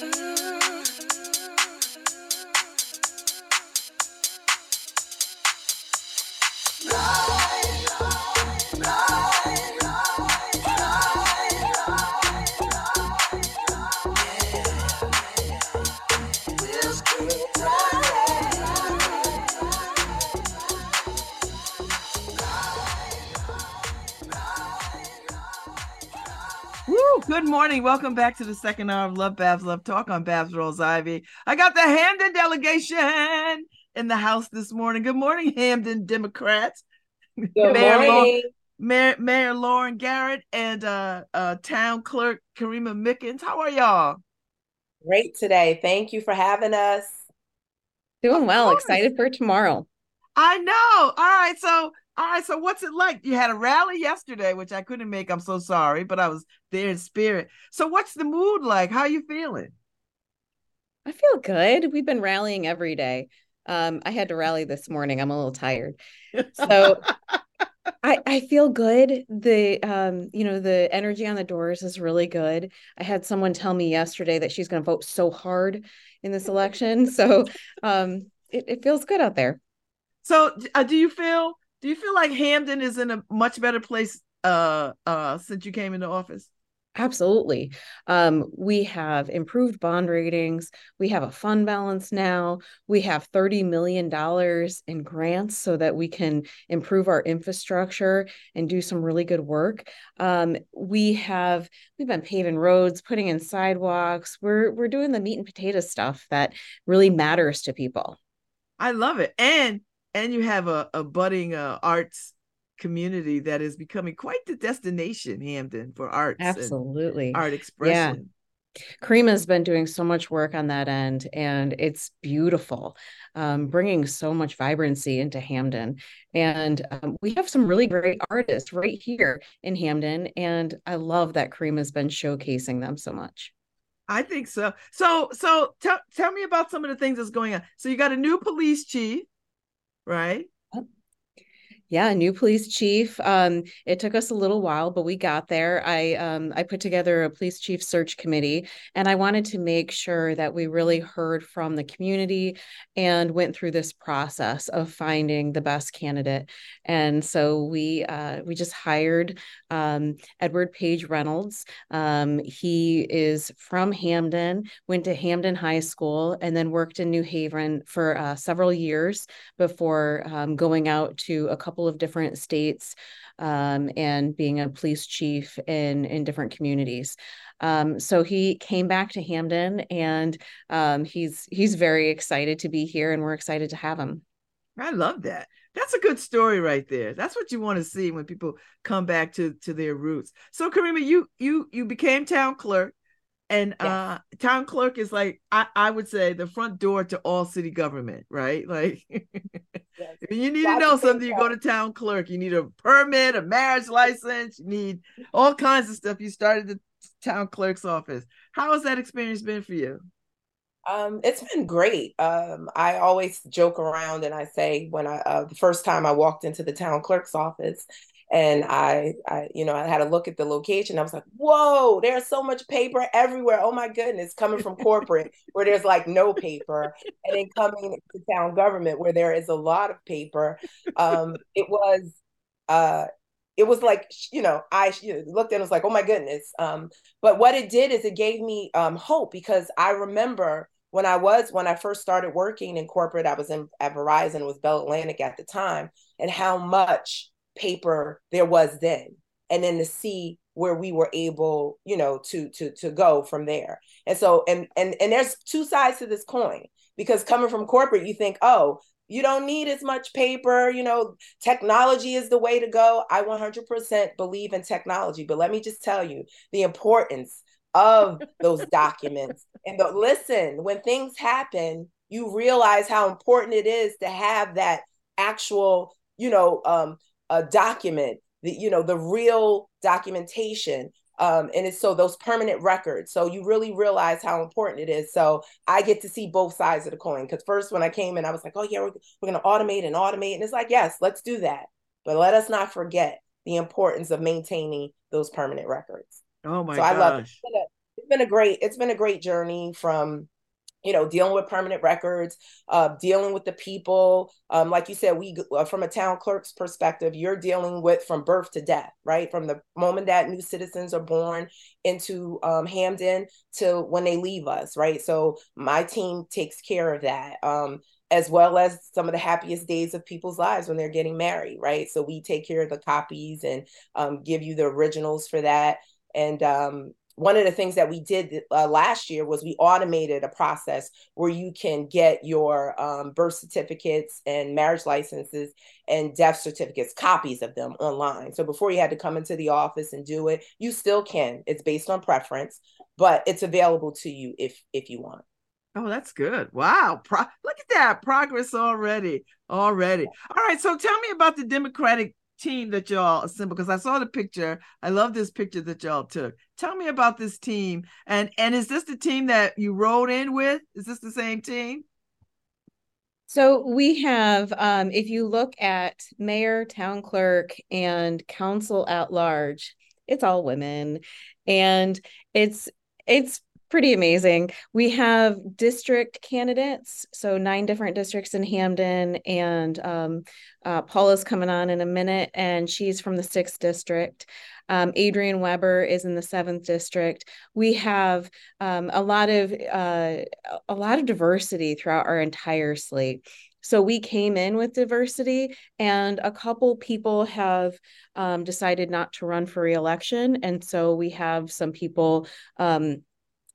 Good morning. Welcome back to the second hour of Love Babz Love Talk on Babz Rawls Ivy. I got the Hamden delegation in the house this morning. Good morning, Hamden Democrats. Good Mayor morning. Lauren, Mayor, Mayor Lauren Garrett and uh, uh, Town Clerk Karima Mickens. How are y'all? Great today. Thank you for having us. Doing well. Excited for tomorrow. I know. All right. So all right, so what's it like? You had a rally yesterday, which I couldn't make. I'm so sorry, but I was there in spirit. So what's the mood like? How are you feeling? I feel good. We've been rallying every day. Um, I had to rally this morning. I'm a little tired. So I, I feel good. The um, you know, the energy on the doors is really good. I had someone tell me yesterday that she's gonna vote so hard in this election. So um it, it feels good out there. So uh, do you feel do you feel like Hamden is in a much better place uh uh since you came into office? Absolutely. Um, we have improved bond ratings. We have a fund balance now. We have $30 million in grants so that we can improve our infrastructure and do some really good work. Um, we have we've been paving roads, putting in sidewalks. We're we're doing the meat and potato stuff that really matters to people. I love it. And and you have a, a budding uh, arts community that is becoming quite the destination Hamden, for arts absolutely art expression yeah. Karima's been doing so much work on that end, and it's beautiful, um, bringing so much vibrancy into Hamden. And um, we have some really great artists right here in Hamden, and I love that Karima's been showcasing them so much. I think so. So, so tell tell me about some of the things that's going on. So, you got a new police chief right? Yeah, new police chief. Um, it took us a little while, but we got there. I um, I put together a police chief search committee, and I wanted to make sure that we really heard from the community and went through this process of finding the best candidate. And so we uh, we just hired um, Edward Page Reynolds. Um, he is from hamden went to hamden High School, and then worked in New Haven for uh, several years before um, going out to a couple couple of different states um, and being a police chief in in different communities. Um, so he came back to Hamden, and um, he's he's very excited to be here, and we're excited to have him. I love that. That's a good story right there. That's what you want to see when people come back to to their roots. So Karima, you you you became town clerk and yes. uh town clerk is like I, I would say the front door to all city government right like yes. if you need to know something you go to town clerk you need a permit a marriage license you need all kinds of stuff you started the town clerk's office how has that experience been for you um, it's been great. Um, I always joke around and I say when I uh, the first time I walked into the town clerk's office, and I, I you know i had a look at the location i was like whoa there's so much paper everywhere oh my goodness coming from corporate where there's like no paper and then coming to town government where there is a lot of paper um it was uh it was like you know i looked it was like oh my goodness um but what it did is it gave me um hope because i remember when i was when i first started working in corporate i was in at verizon with bell atlantic at the time and how much paper there was then and then to see where we were able you know to to to go from there. And so and and and there's two sides to this coin because coming from corporate you think oh you don't need as much paper you know technology is the way to go. I 100% believe in technology but let me just tell you the importance of those documents. And the, listen when things happen you realize how important it is to have that actual you know um, a document, the you know the real documentation. Um, and it's so those permanent records. So you really realize how important it is. So I get to see both sides of the coin. Because first, when I came in, I was like, "Oh yeah, we're, we're going to automate and automate," and it's like, yes, let's do that. But let us not forget the importance of maintaining those permanent records. Oh my so gosh. I love it. it's been a great it's been a great journey from you know dealing with permanent records uh, dealing with the people. Um, like you said we uh, from a town clerk's perspective you're dealing with from birth to death right? From the moment that new citizens are born into um, hamden to when they leave us right? So my team takes care of that um, as well as some of the happiest days of people's lives when they're getting married right? So we take care of the copies and um, give you the originals for that. And um, one of the things that we did uh, last year was we automated a process where you can get your um, birth certificates and marriage licenses and death certificates, copies of them online. So before you had to come into the office and do it, you still can. It's based on preference, but it's available to you if if you want. Oh, that's good. Wow. Pro- look at that progress already. Already. All right. So tell me about the Democratic team that y'all assembled because I saw the picture. I love this picture that y'all took. Tell me about this team. And and is this the team that you rode in with? Is this the same team? So we have, um, if you look at mayor, town clerk, and council at large, it's all women, and it's it's pretty amazing. We have district candidates, so nine different districts in Hamden, and um, uh, Paula's coming on in a minute, and she's from the sixth district. Um, Adrian Weber is in the seventh district. We have um, a lot of uh, a lot of diversity throughout our entire slate. So we came in with diversity, and a couple people have um, decided not to run for reelection, and so we have some people um,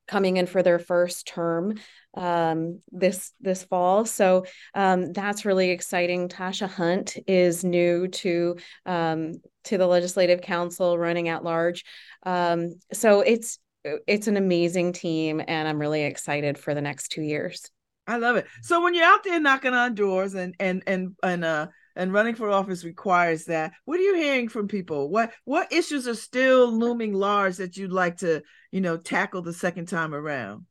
coming in for their first term um, this this fall. So um, that's really exciting. Tasha Hunt is new to um, to the Legislative Council, running at large. Um, so it's it's an amazing team, and I'm really excited for the next two years. I love it. So when you're out there knocking on doors and and and and uh and running for office requires that. What are you hearing from people? What what issues are still looming large that you'd like to, you know, tackle the second time around?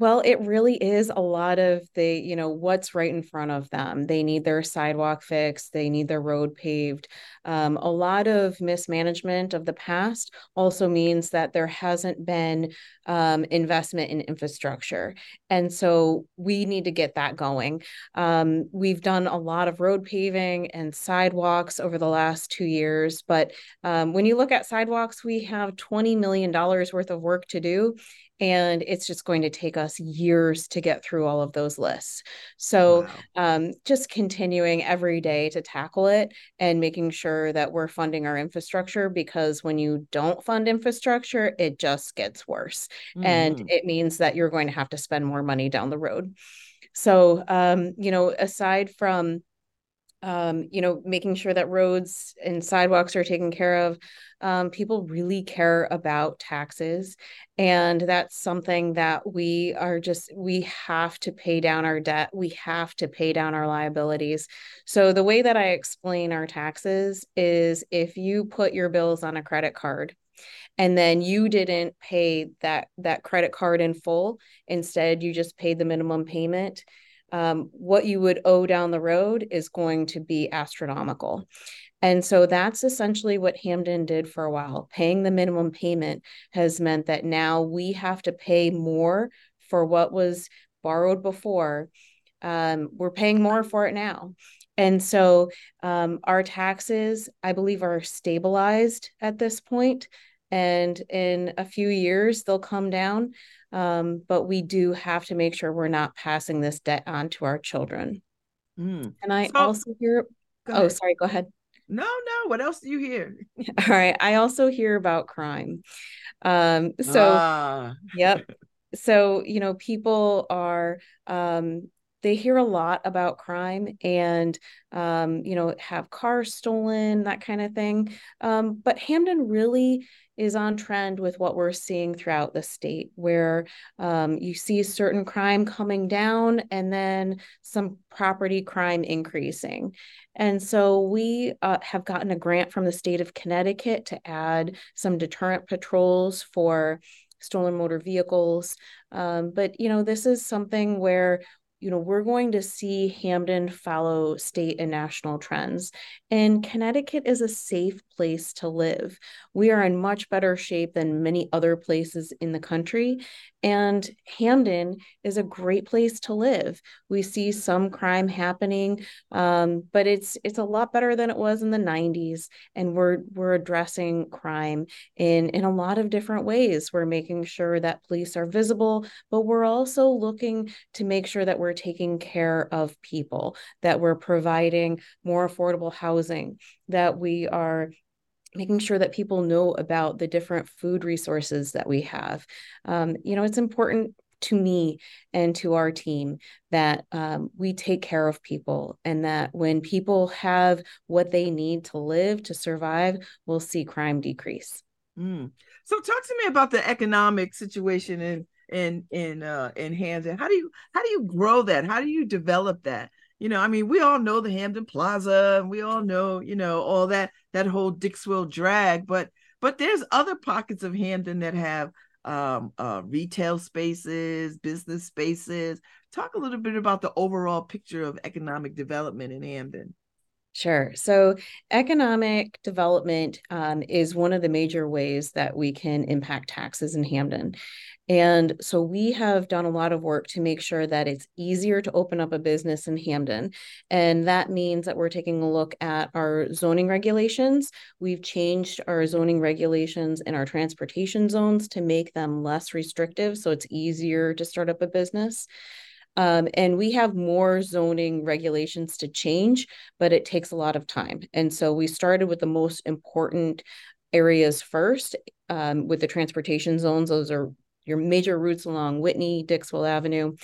Well, it really is a lot of the, you know, what's right in front of them. They need their sidewalk fixed, they need their road paved. Um, a lot of mismanagement of the past also means that there hasn't been um, investment in infrastructure. And so we need to get that going. Um, we've done a lot of road paving and sidewalks over the last two years. But um, when you look at sidewalks, we have $20 million worth of work to do and it's just going to take us years to get through all of those lists so wow. um, just continuing every day to tackle it and making sure that we're funding our infrastructure because when you don't fund infrastructure it just gets worse mm-hmm. and it means that you're going to have to spend more money down the road so um, you know aside from um, you know, making sure that roads and sidewalks are taken care of. Um, people really care about taxes. And that's something that we are just, we have to pay down our debt. We have to pay down our liabilities. So the way that I explain our taxes is if you put your bills on a credit card, and then you didn't pay that that credit card in full instead you just paid the minimum payment um, what you would owe down the road is going to be astronomical. And so that's essentially what Hamden did for a while. Paying the minimum payment has meant that now we have to pay more for what was borrowed before. Um, we're paying more for it now. And so um, our taxes, I believe, are stabilized at this point, And in a few years, they'll come down. Um, but we do have to make sure we're not passing this debt on to our children. Mm. And I so, also hear, oh, sorry, go ahead. No, no. What else do you hear? All right. I also hear about crime. Um, so, ah. yep. So, you know, people are, um, they hear a lot about crime and um, you know have cars stolen that kind of thing um, but hamden really is on trend with what we're seeing throughout the state, where um, you see certain crime coming down and then some property crime increasing. And so we uh, have gotten a grant from the state of Connecticut to add some deterrent patrols for stolen motor vehicles. Um, but, you know, this is something where you know, we're going to see Hamden follow state and national trends. And Connecticut is a safe place to live. We are in much better shape than many other places in the country. And Hamden is a great place to live. We see some crime happening, um, but it's it's a lot better than it was in the 90s. And we're we're addressing crime in in a lot of different ways. We're making sure that police are visible, but we're also looking to make sure that we're taking care of people, that we're providing more affordable housing, that we are making sure that people know about the different food resources that we have. Um, you know, it's important to me and to our team that um, we take care of people and that when people have what they need to live to survive, we'll see crime decrease. Mm. So talk to me about the economic situation in in in uh in Hamden. How do you how do you grow that? How do you develop that? You know, I mean, we all know the Hamden Plaza, and we all know, you know, all that that whole Dixwell drag, but but there's other pockets of Hamden that have um, uh, retail spaces, business spaces. Talk a little bit about the overall picture of economic development in Hamden. Sure. So, economic development um, is one of the major ways that we can impact taxes in Hamden. And so we have done a lot of work to make sure that it's easier to open up a business in Hamden. And that means that we're taking a look at our zoning regulations. We've changed our zoning regulations in our transportation zones to make them less restrictive. So it's easier to start up a business. Um, and we have more zoning regulations to change, but it takes a lot of time. And so we started with the most important areas first um, with the transportation zones. Those are your major routes along Whitney, Dixwell Avenue.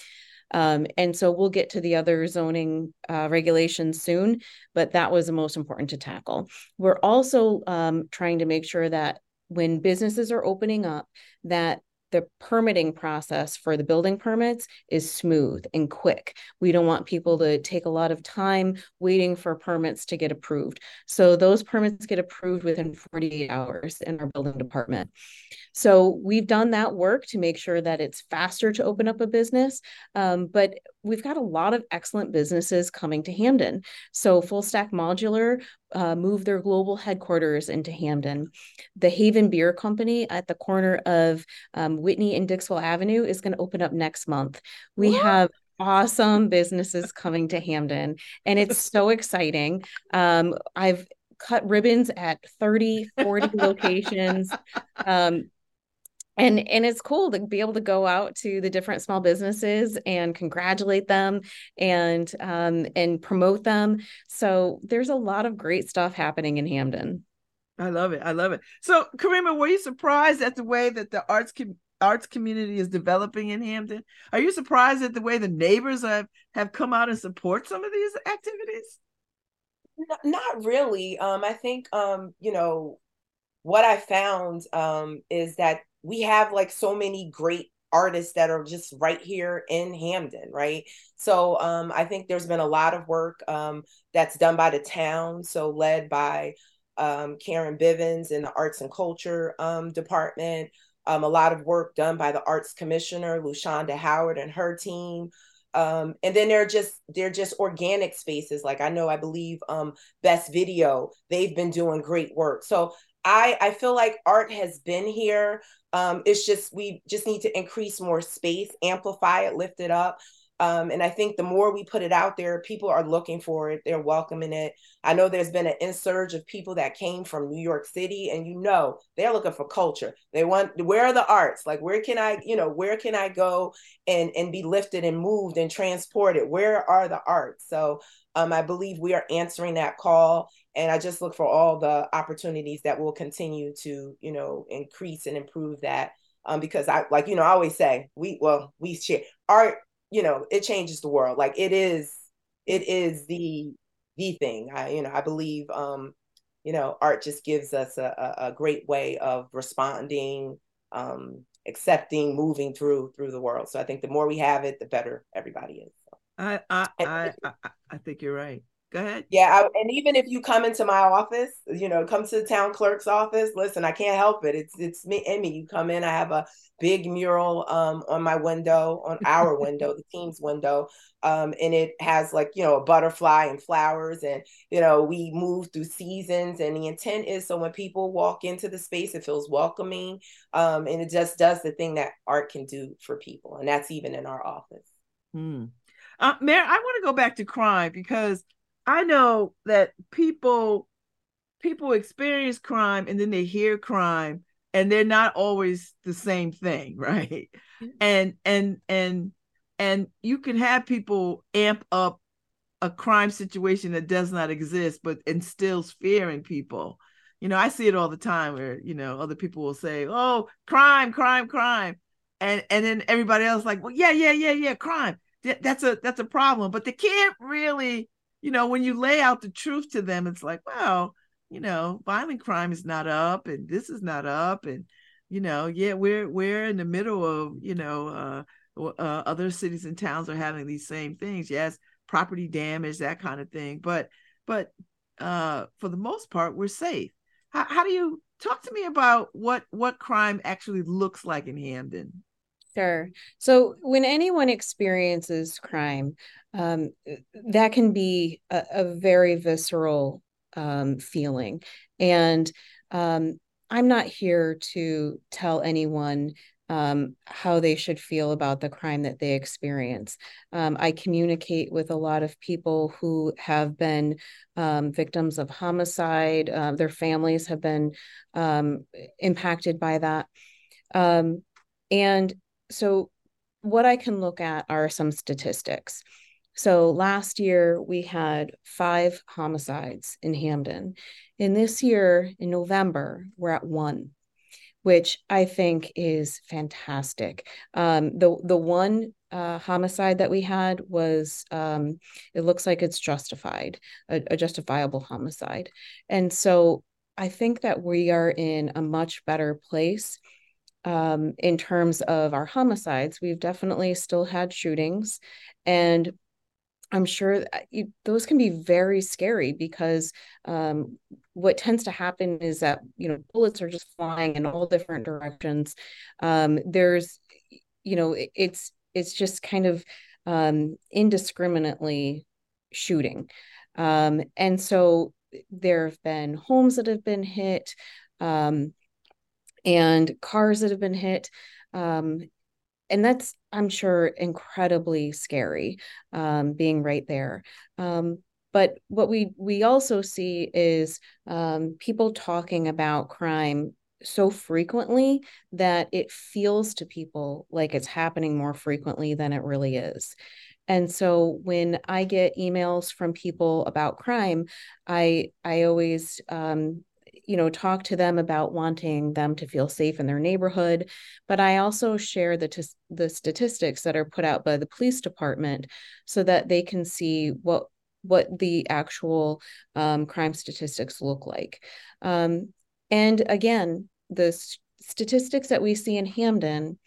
Um, and so we'll get to the other zoning uh, regulations soon, but that was the most important to tackle. We're also um, trying to make sure that when businesses are opening up, that the permitting process for the building permits is smooth and quick. We don't want people to take a lot of time waiting for permits to get approved. So those permits get approved within 48 hours in our building department. So we've done that work to make sure that it's faster to open up a business. Um, but we've got a lot of excellent businesses coming to Hamden. So Full Stack Modular uh, moved their global headquarters into Hamden. The Haven Beer Company at the corner of um, Whitney and Dixwell Avenue is going to open up next month. We what? have awesome businesses coming to Hamden, and it's so exciting. Um, I've cut ribbons at 30 40 locations um, and and it's cool to be able to go out to the different small businesses and congratulate them and um, and promote them. So there's a lot of great stuff happening in hamden. I love it. I love it. So karima were you surprised at the way that the arts com- arts community is developing in hamden? Are you surprised at the way the neighbors have have come out and support some of these activities? Not really. Um i think um you know what i found um is that we have like so many great artists that are just right here in Hamden, right? So um, I think there's been a lot of work um, that's done by the town, so led by um, Karen Bivens in the Arts and Culture um, Department. Um, a lot of work done by the Arts Commissioner, Lushonda Howard and her team. Um, and then they're just they're just organic spaces. Like I know, I believe Best Video, they've been doing great work. So I I feel like art has been here. Um, it's just we just need to increase more space, amplify it, lift it up. Um, and I think the more we put it out there, people are looking for it. They're welcoming it. I know there's been an insurge of people that came from New York City, and you know they're looking for culture. They want where are the arts? Like where can I, you know, where can I go and and be lifted and moved and transported? Where are the arts? So um, I believe we are answering that call, and I just look for all the opportunities that will continue to, you know, increase and improve that. Um, because I like, you know, I always say we well we share art. You know, it changes the world. Like it is, it is the the thing. I you know I believe um, you know art just gives us a, a, a great way of responding, um, accepting, moving through through the world. So I think the more we have it, the better everybody is. I I I, I, I think you're right. Go ahead. Yeah, I, and even if you come into my office, you know, come to the town clerk's office. Listen, I can't help it. It's it's me, Emmy. You come in. I have a big mural um, on my window, on our window, the team's window, um, and it has like you know a butterfly and flowers, and you know we move through seasons, and the intent is so when people walk into the space, it feels welcoming, um, and it just does the thing that art can do for people, and that's even in our office. Hmm. Uh, Mayor, I want to go back to crime because I know that people people experience crime and then they hear crime and they're not always the same thing, right? And and and and you can have people amp up a crime situation that does not exist but instills fear in people. You know, I see it all the time where, you know, other people will say, "Oh, crime, crime, crime." And and then everybody else like, "Well, yeah, yeah, yeah, yeah, crime." That's a that's a problem, but they can't really you know, when you lay out the truth to them, it's like, well, you know, violent crime is not up and this is not up. And, you know, yeah, we're we're in the middle of, you know, uh, uh, other cities and towns are having these same things. Yes, property damage, that kind of thing. But but uh, for the most part, we're safe. How, how do you talk to me about what what crime actually looks like in Hamden? Sure. So when anyone experiences crime, um, that can be a, a very visceral um, feeling. And um, I'm not here to tell anyone um, how they should feel about the crime that they experience. Um, I communicate with a lot of people who have been um, victims of homicide. Uh, their families have been impacted by that. And so, what I can look at are some statistics. So last year we had five homicides in Hamden. And this year in November, we're at one, which I think is fantastic. Um, the the one uh, homicide that we had was um, it looks like it's justified, a, a justifiable homicide. And so I think that we are in a much better place um, in terms of our homicides. We've definitely still had shootings, and I'm sure you, those can be very scary because um, what tends to happen is that you know bullets are just flying in all different directions. Um, there's, you know, it, it's it's just kind of um, indiscriminately shooting, um, and so there have been homes that have been hit, um, and cars that have been hit, um, and that's i'm sure incredibly scary um, being right there. Um, but what we we also see is um, people talking about crime so frequently that it feels to people like it's happening more frequently than it really is. And so when i get emails from people about crime i i always um, you know talk to them about wanting them to feel safe in their neighborhood but i also share the t- the statistics that are put out by the police department so that they can see what what the actual um, crime statistics look like. Um, and again the st- statistics that we see in hamden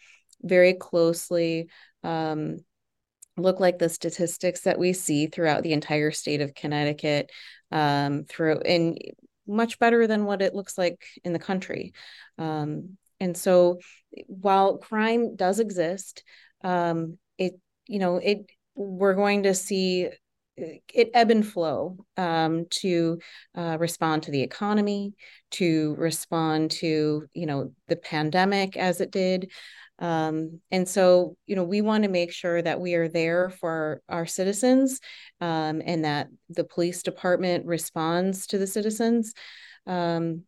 very closely um, look like the statistics that we see throughout the entire state of Connecticut um, through and much better than what it looks like in the country. Um, and so while crime does exist, um, it, you know, it, we're going to see it ebb and flow um, to uh, respond to the economy, to respond to you know the pandemic as it did, um, and so, you know, we want to make sure that we are there for our citizens um, and that the police department responds to the citizens. Um,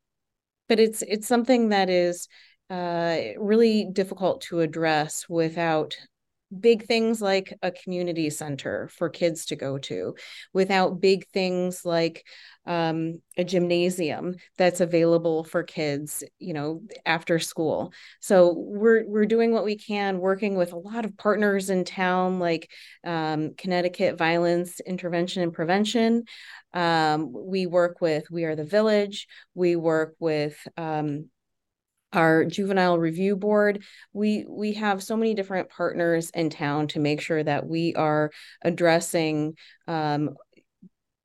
but it's it's something that is uh, really difficult to address without big things like a community center for kids to go to, without big things like um, a gymnasium that's available for kids, you know, after school. So we're we're doing what we can, working with a lot of partners in town, like um, Connecticut Violence Intervention and Prevention. Um, we work with We Are the Village. We work with um, our juvenile review board we we have so many different partners in town to make sure that we are addressing um,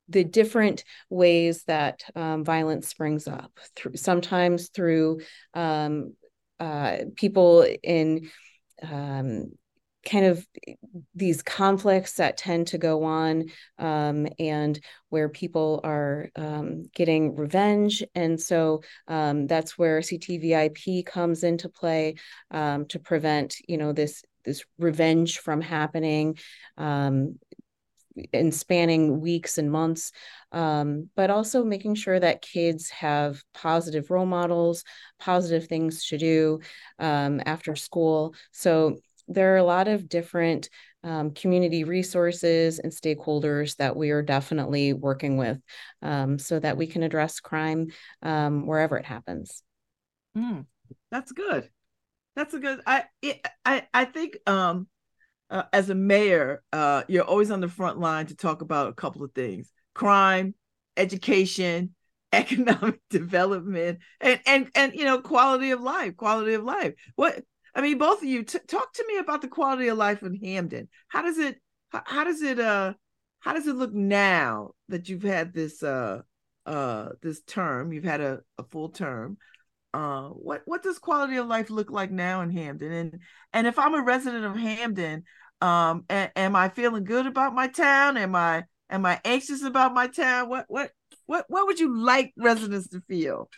the different ways that um, violence springs up sometimes through um, uh, people in um, kind of these conflicts that tend to go on um, and where people are um, getting revenge. And so um, that's where CTVIP comes into play um, to prevent, you know, this this revenge from happening um, and spanning weeks and months, um, but also making sure that kids have positive role models, positive things to do um, after school. So there are a lot of different um, community resources and stakeholders that we are definitely working with um, so that we can address crime um, wherever it happens. Mm, that's good. That's a good. I it, I I think um, uh, as a mayor, uh, you're always on the front line to talk about a couple of things: crime, education, economic development, and and and you know quality of life. Quality of life. What I mean, both of you t- talk to me about the quality of life in Hamden. How does it? How, how does it? Uh, how does it look now that you've had this? Uh, uh, this term. You've had a, a full term. Uh, what what does quality of life look like now in Hamden? And and if I'm a resident of Hamden, um, a- am I feeling good about my town? Am I am I anxious about my town? What what what what would you like residents to feel?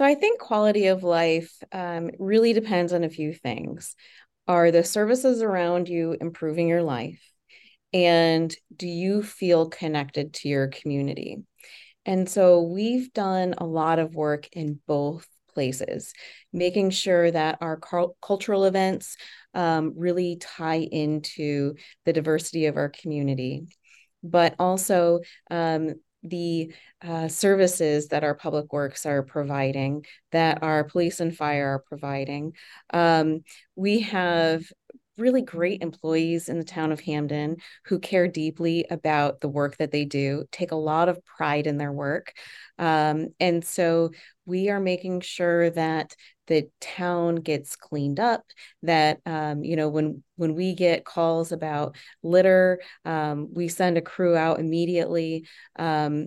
So I think quality of life um, really depends on a few things. Are the services around you improving your life? And do you feel connected to your community? And so we've done a lot of work in both places, making sure that our cultural events um, really tie into the diversity of our community, but also um, the uh, services that our public works are providing, that our police and fire are providing. Um, we have really great employees in the town of Hamden who care deeply about the work that they do, take a lot of pride in their work. Um, and so we are making sure that the town gets cleaned up that um, you know when when we get calls about litter um, we send a crew out immediately um,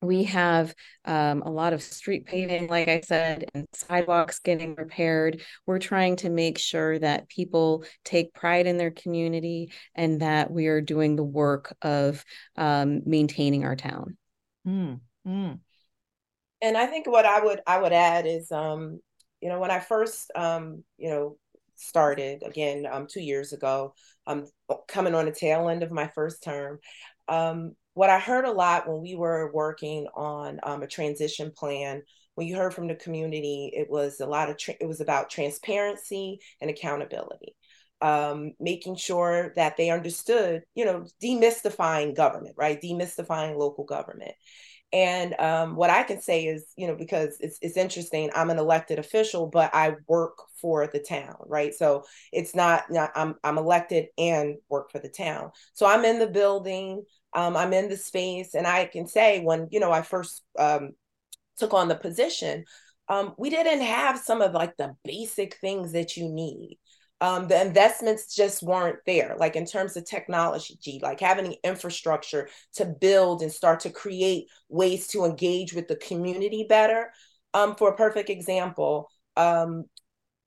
we have um, a lot of street paving, like I said, and sidewalks getting repaired. We're trying to make sure that people take pride in their community and that we are doing the work of um, maintaining our town. Mm, mm. And I think what I would I would add is, um, you know, when I first, um, you know, started again um, two years ago, um, coming on the tail end of my first term. Um, what I heard a lot when we were working on um, a transition plan, when you heard from the community, it was a lot of tra- it was about transparency and accountability. Um, making sure that they understood, you know, demystifying government, right? Demystifying local government. And um, what I can say is, you know, because it's it's interesting, I'm an elected official, but I work for the town, right? So it's not, not I'm I'm elected and work for the town. So I'm in the building um, I'm in the space, and I can say when you know I first um, took on the position, um, we didn't have some of like the basic things that you need. Um, the investments just weren't there, like in terms of technology, like having infrastructure to build and start to create ways to engage with the community better. Um, for a perfect example, um,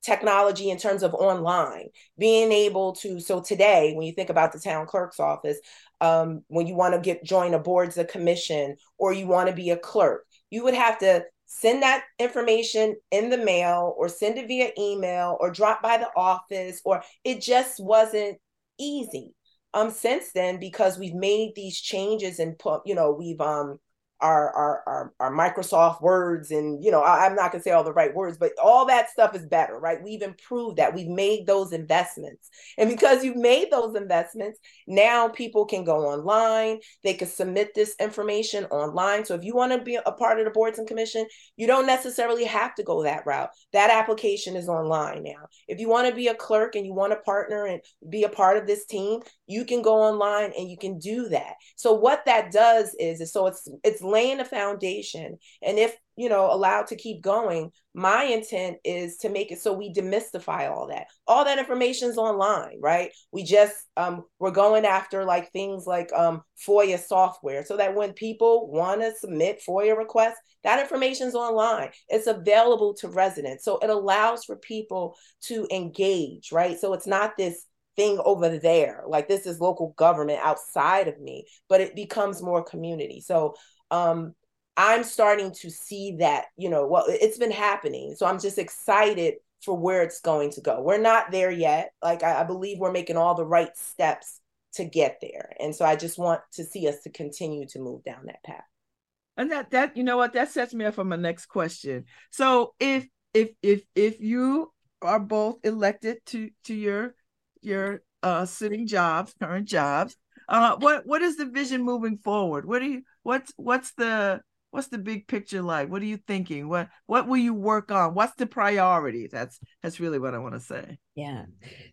technology in terms of online being able to so today when you think about the town clerk's office um, when you want to get join a board's a commission or you want to be a clerk you would have to send that information in the mail or send it via email or drop by the office or it just wasn't easy um since then because we've made these changes and put you know we've um our our our, our Microsoft words and you know I, am not gonna say all the right words, but all that stuff is better, right? We've improved that. We've made those investments, and because you've made those investments, now people can go online. They can submit this information online. So if you want to be a part of the boards and commission, you don't necessarily have to go that route. That application is online now. If you want to be a clerk and you want to partner and be a part of this team, you can go online and you can do that. So what that does is, is so it's it's laying a foundation. And if, you know, allowed to keep going, my intent is to make it so we demystify all that. All that information is online, right? We just um we're going after like things like um FOIA software so that when people want to submit FOIA requests, that information is online. It's available to residents. So it allows for people to engage, right? So it's not this thing over there. Like this is local government outside of me, but it becomes more community. So um I'm starting to see that, you know, well, it's been happening. So I'm just excited for where it's going to go. We're not there yet. Like I, I believe we're making all the right steps to get there. And so I just want to see us to continue to move down that path. And that that you know what that sets me up for my next question. So if if if if you are both elected to to your your uh, sitting jobs, current jobs. Uh, what what is the vision moving forward? What do you what's what's the what's the big picture like? What are you thinking? What what will you work on? What's the priority? That's that's really what I want to say. Yeah.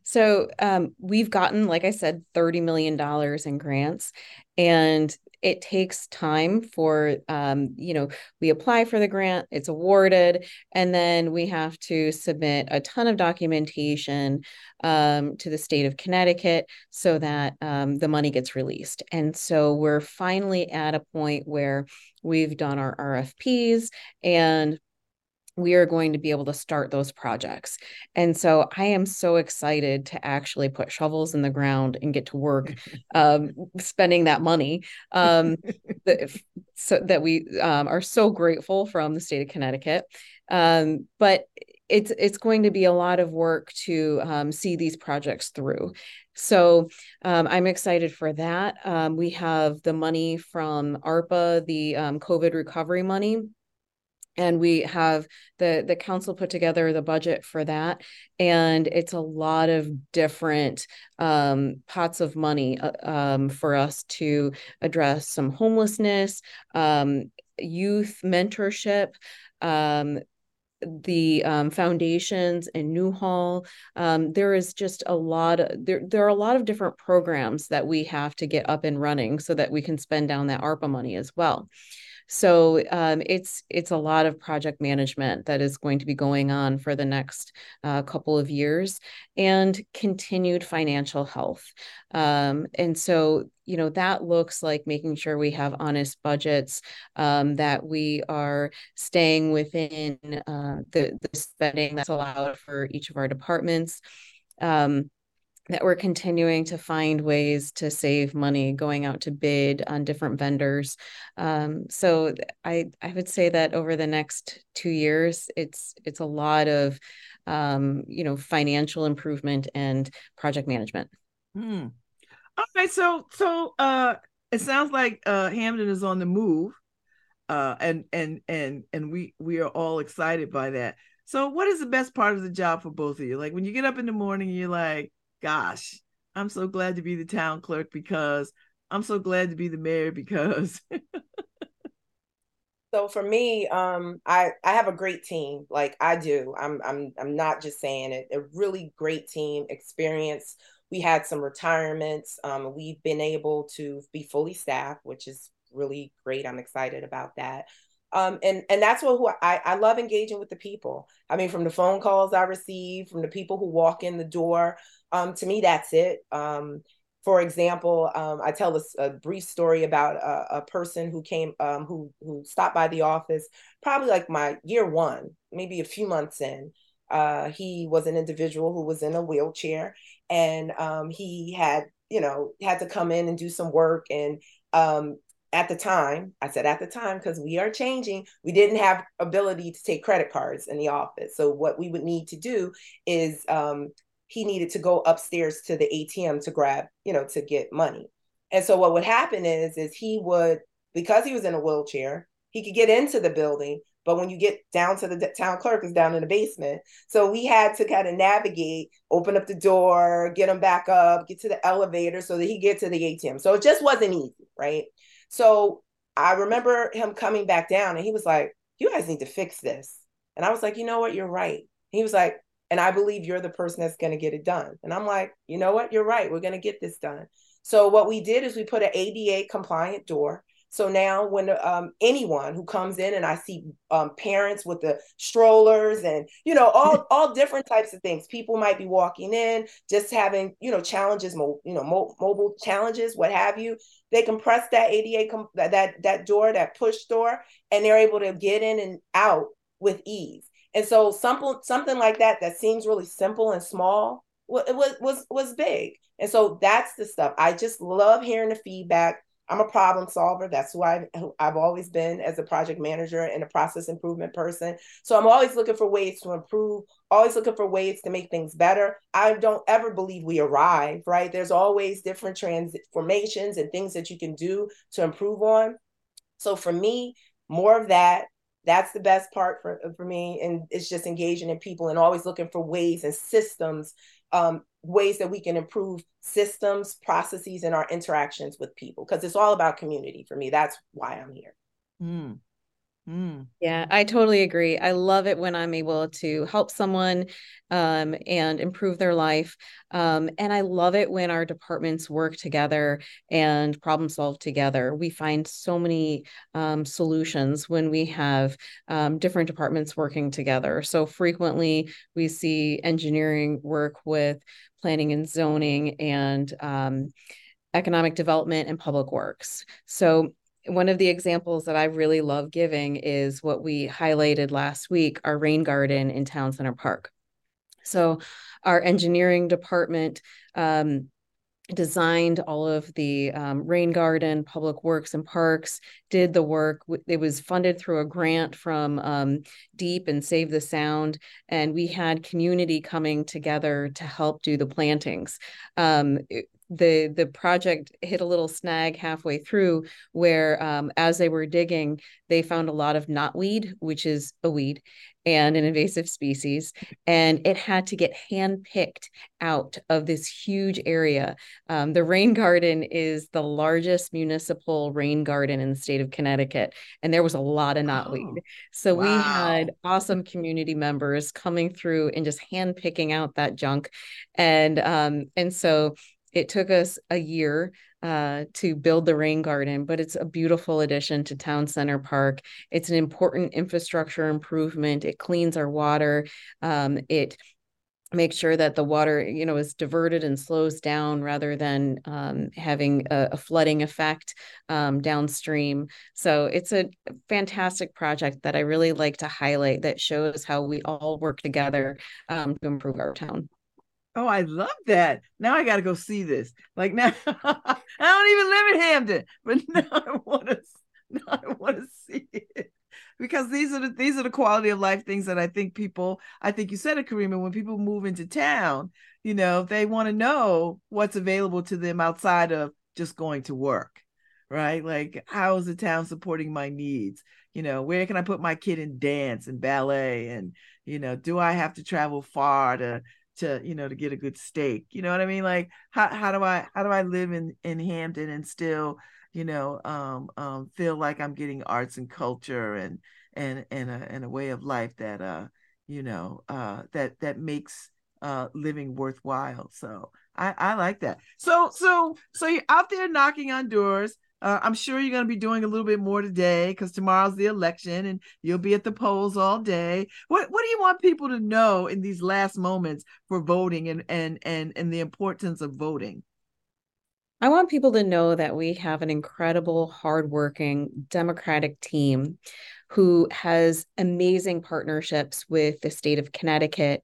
So um, we've gotten, like I said, $30 million in grants. And it takes time for um, you know we apply for the grant it's awarded and then we have to submit a ton of documentation um, to the state of connecticut so that um, the money gets released. And so we're finally at a point where we've done our rfps and we are going to be able to start those projects. And so I am so excited to actually put shovels in the ground and get to work um, spending that money. Um, that, so that we um, are so grateful from the state of Connecticut. Um, but it's it's going to be a lot of work to um, see these projects through. So um, I'm excited for that. Um, we have the money from ARPA, the um, COVID recovery money and we have the the council put together the budget for that and it's a lot of different um, pots of money uh, um, for us to address some homelessness um, youth mentorship um, the um, foundations in Newhall. Um, there is just a lot of there. There are a lot of different programs that we have to get up and running so that we can spend down that ARPA money as well. So um, it's it's a lot of project management that is going to be going on for the next uh, couple of years, and continued financial health. Um, and so you know that looks like making sure we have honest budgets, um, that we are staying within uh, the the spending that's allowed for each of our departments. Um, that we're continuing to find ways to save money going out to bid on different vendors. Um, so i i would say that over the next two years it's it's a lot of um, you know financial improvement and project management. Hmm. okay so so uh it sounds like uh Hamden is on the move uh and and and and we we are all excited by that. So what is the best part of the job for both of you? Like when you get up in the morning you're like gosh, I'm so glad to be the town clerk because I'm so glad to be the mayor because So for me, um, I I have a great team. Like I do. I'm I'm I'm not just saying it. A really great team, experience. We had some retirements. Um, we've been able to be fully staffed, which is really great. I'm excited about that. Um, and and that's what who I, I love engaging with the people. I mean, from the phone calls I receive, from the people who walk in the door, um, to me, that's it. Um, for example, um, I tell a, a, brief story about a, a person who came, um, who who stopped by the office, probably like my year one, maybe a few months in. Uh, he was an individual who was in a wheelchair, and um, he had, you know, had to come in and do some work. And um, at the time, I said at the time because we are changing, we didn't have ability to take credit cards in the office. So what we would need to do is um, he needed to go upstairs to the ATM to grab, you know, to get money. And so what would happen is, is he would, because he was in a wheelchair, he could get into the building, but when you get down to the town clerk is down in the basement. So we had to kind of navigate, open up the door, get him back up, get to the elevator so that he get to the ATM. So it just wasn't easy, right? So I remember him coming back down and he was like, you guys need to fix this. And I was like, you know what? You're right. he was like, and I believe you're the person that's going to get it done. And I'm like, you know what? You're right. We're going to get this done. So what we did is we put an ADA compliant door So now, when um, anyone who comes in and I see um, parents with the strollers and you know all all different types of things, people might be walking in just having you know challenges, mo- you know mo- mobile challenges, what have you. They can press that ADA com- that that door, that push door, and they're able to get in and out with ease. And so something something like that that seems really simple and small was was was big. And so that's the stuff. I just love hearing the feedback. I'm a problem solver. That's who I've, I've always been as a project manager and a process improvement person. So I'm always looking for ways to improve, always looking for ways to make things better. I don't ever believe we arrive, right? There's always different transformations and things that you can do to improve on. So for me, more of that, that's the best part for, for me and it's just engaging in people and always looking for ways and systems um, ways that we can improve systems, processes, and our interactions with people because it's all about community for me. That's why I'm here. Mm. Mm. Yeah, I totally agree. I love it when I'm able to help someone um, and improve their life. Um, and I love it when our departments work together and problem solve together. We find so many um, solutions when we have um, different departments working together. So frequently we see engineering work with planning and zoning and um, economic development and public works. So one of the examples that I really love giving is what we highlighted last week our rain garden in Town Center Park. So, our engineering department um, designed all of the um, rain garden, public works, and parks, did the work. It was funded through a grant from um, DEEP and Save the Sound. And we had community coming together to help do the plantings. Um, it, the the project hit a little snag halfway through where um, as they were digging they found a lot of knotweed which is a weed and an invasive species and it had to get hand picked out of this huge area. Um, the rain garden is the largest municipal rain garden in the state of connecticut and there was a lot of knotweed. Oh, so wow. we had awesome community members coming through and just hand picking out that junk. And um, and so it took us a year uh, to build the rain garden, but it's a beautiful addition to Town Center Park. It's an important infrastructure improvement. It cleans our water. Um, it makes sure that the water, you know, is diverted and slows down rather than um, having a, a, flooding effect um, downstream. So it's a fantastic project that I really like to highlight that shows how we all work together um, to improve our town. Oh, I love that. Now I got to go see this. Like now, I don't even live in Hamden, but now I want to. Now I want to see it because these are the these are the quality of life things that I think people. I think you said it, Karima. When people move into town, you know, they want to know what's available to them outside of just going to work, right? Like, how is the town supporting my needs? You know, where can I put my kid in dance and ballet? And you know, do I have to travel far to to you know to get a good steak you know what i mean? Like how, how do i how do i live in in Hamden and still you know um, um feel like i'm getting arts and culture and and and a, and a way of life that uh you know uh that that makes uh living worthwhile? So i i like that. So so so you're out there knocking on doors uh, I'm sure you're going to be doing a little bit more today because tomorrow's the election and you'll be at the polls all day. What What do you want people to know in these last moments for voting and and and and the importance of voting? I want people to know that we have an incredible, hardworking Democratic team who has amazing partnerships with the state of Connecticut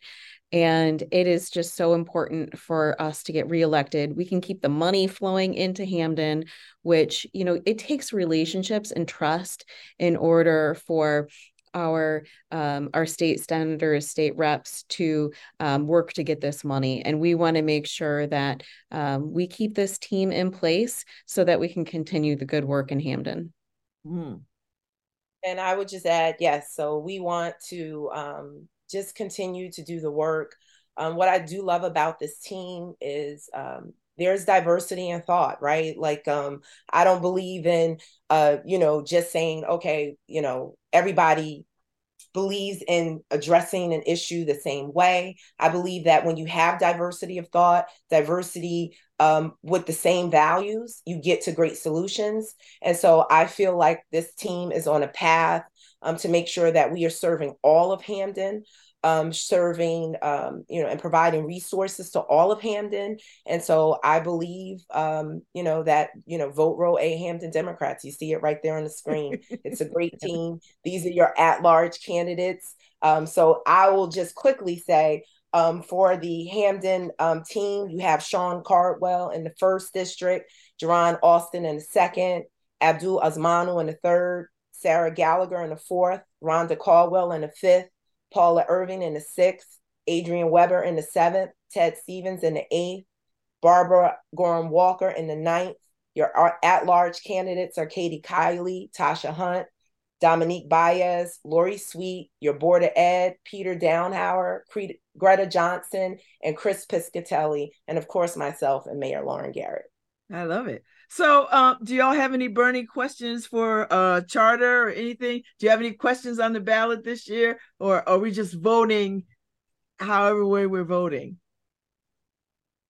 and it is just so important for us to get reelected. We can keep the money flowing into Hamden, which, you know, it takes relationships and trust in order for our um, our state senators, state reps to um, work to get this money, and we want to make sure that um, we keep this team in place so that we can continue the good work in Hamden. Mm. And I would just add, yes. So we want to um, just continue to do the work. Um, what I do love about this team is um, there's diversity in thought, right? Like um, I don't believe in uh, you know just saying okay, you know everybody believes in addressing an issue the same way. I believe that when you have diversity of thought, diversity um, with the same values, you get to great solutions. And so I feel like this team is on a path um, to make sure that we are serving all of Hamden um, serving, um, you know, and providing resources to all of Hamden. And so I believe, um, you know, that, you know, vote row A Hamden Democrats. You see it right there on the screen. it's a great team. These are your at large candidates. Um, so I will just quickly say, um, for the Hamden um, team, you have Sean Cardwell in the first district, Jerron Austin in the second, Abdul Azmanu in the third, Sarah Gallagher in the fourth, Rhonda Caldwell in the fifth, Paula Irving in the sixth, Adrian Weber in the seventh, Ted Stevens in the eighth, Barbara Gorham Walker in the ninth. Your at large candidates are Katie Kiley, Tasha Hunt, Dominique Baez, Lori Sweet, your Board of Ed, Peter Downhauer, Greta Johnson, and Chris Piscatelli, and of course myself and Mayor Lauren Garrett. I love it. So, uh, do y'all have any burning questions for uh, charter or anything? Do you have any questions on the ballot this year, or are we just voting however way we're voting?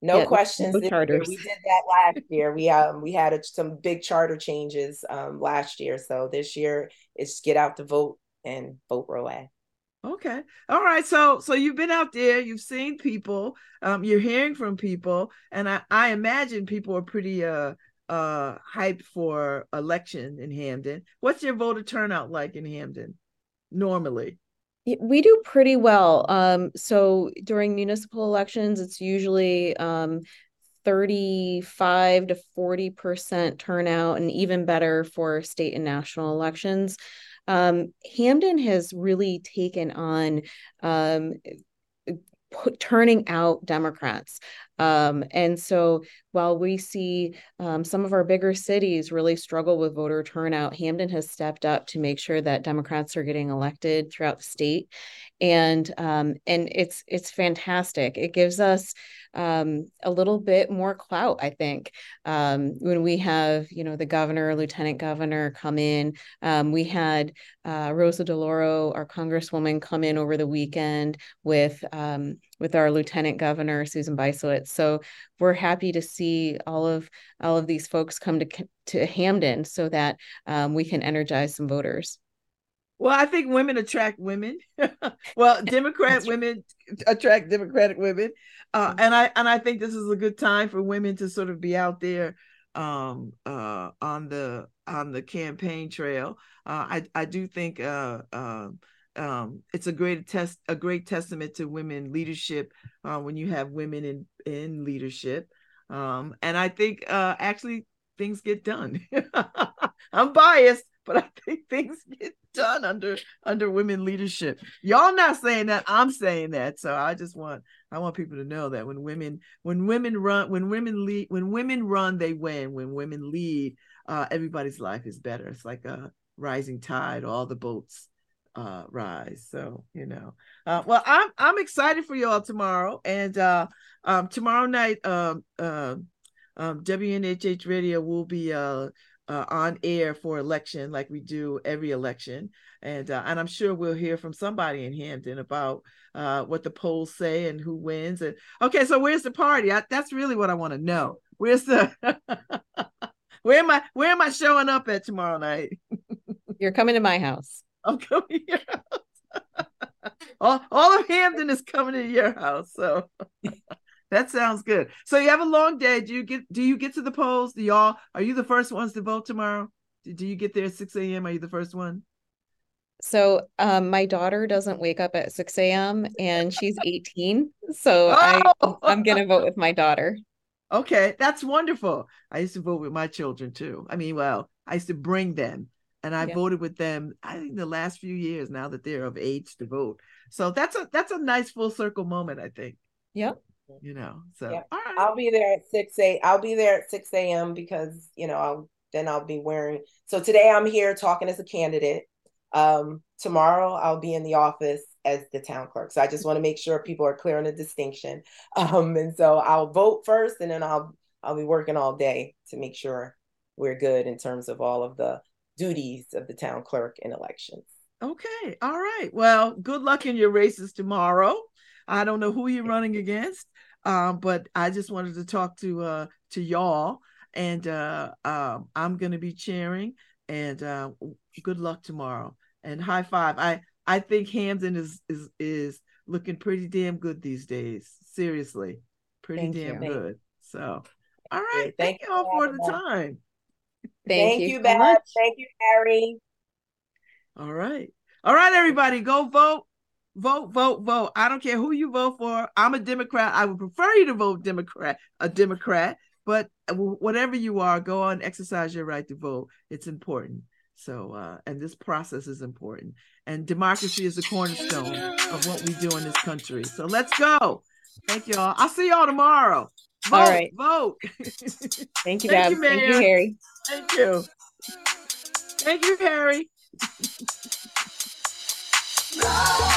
No yeah, questions. No charters. We did that last year. We um we had a, some big charter changes um last year, so this year it's get out the vote and vote row A. Okay. All right. So so you've been out there, you've seen people, um, you're hearing from people, and I, I imagine people are pretty uh uh hyped for election in Hamden. What's your voter turnout like in Hamden normally? We do pretty well. Um, so during municipal elections, it's usually um, 35 to 40% turnout, and even better for state and national elections. Um, Hamden has really taken on um, turning out Democrats. Um, and so while we see um, some of our bigger cities really struggle with voter turnout, Hamden has stepped up to make sure that Democrats are getting elected throughout the state. And um, and it's it's fantastic. It gives us um, a little bit more clout, I think. Um, when we have, you know, the governor, lieutenant governor come in, um, we had uh, Rosa DeLauro, our congresswoman, come in over the weekend with um, with our lieutenant governor Susan Bysiewicz. So we're happy to see all of all of these folks come to to Hamden so that um, we can energize some voters. Well, I think women attract women. well, Democrat women attract Democratic women, uh, mm-hmm. and I and I think this is a good time for women to sort of be out there um, uh, on the on the campaign trail. Uh, I I do think uh, um, it's a great test a great testament to women leadership uh, when you have women in in leadership, um, and I think uh, actually things get done. I'm biased, but I think things get done under under women leadership. Y'all not saying that, I'm saying that. So I just want I want people to know that when women when women run when women lead when women run they win. When women lead, uh, everybody's life is better. It's like a rising tide, all the boats uh rise. So you know uh well i'm i'm excited for y'all tomorrow. And uh um tomorrow night um uh, um wnhh radio will be uh uh, on air for election like we do every election. And uh, and I'm sure we'll hear from somebody in Hamden about uh, what the polls say and who wins. And okay so where's the party? I, that's really what I want to know. Where's the where am I where am I showing up at tomorrow night? You're coming to my house I'm coming to your house all, all of Hamden is coming to your house so that sounds good. So you have a long day. Do you get do you get to the polls? Do y'all are you the first ones to vote tomorrow? Do you get there at 6 a.m.? Are you the first one? So um, my daughter doesn't wake up at 6 a.m. and she's 18. So oh! I, I'm gonna vote with my daughter. Okay, that's wonderful. I used to vote with my children too. I mean, well, I used to bring them and I yeah. voted with them I think the last few years now that they're of age to vote. So that's a that's a nice full circle moment, I think. Yep you know. So yeah. I'll be there at six a. I'll be there at six a.m. because you know I'll then I'll be wearing. So today I'm here talking as a candidate. Um, tomorrow I'll be in the office as the town clerk. So I just want to make sure people are clear on the distinction. Um, and so I'll vote first, and then I'll I'll be working all day to make sure we're good in terms of all of the duties of the town clerk in elections. Okay. All right. Well, good luck in your races tomorrow. I don't know who you're running against, um, but I just wanted to talk to uh, to y'all, and uh, um, I'm going to be cheering. And uh, good luck tomorrow. And high five. I I think Hamden is is is looking pretty damn good these days. Seriously, pretty Thank damn you. good. So, all right. Thank, Thank you all for the time. Thank, Thank you, you Beth. Thank you, Harry. All right. All right, everybody, go vote. Vote, vote, vote. I don't care who you vote for. I'm a Democrat. I would prefer you to vote Democrat, a Democrat, but whatever you are, go on, exercise your right to vote. It's important. So, uh, and this process is important. And democracy is the cornerstone of what we do in this country. So let's go. Thank you all. I'll see y'all tomorrow. Vote, all right. Vote. Thank you, Thank you, Thank you, Harry. Thank you. Thank you, Harry.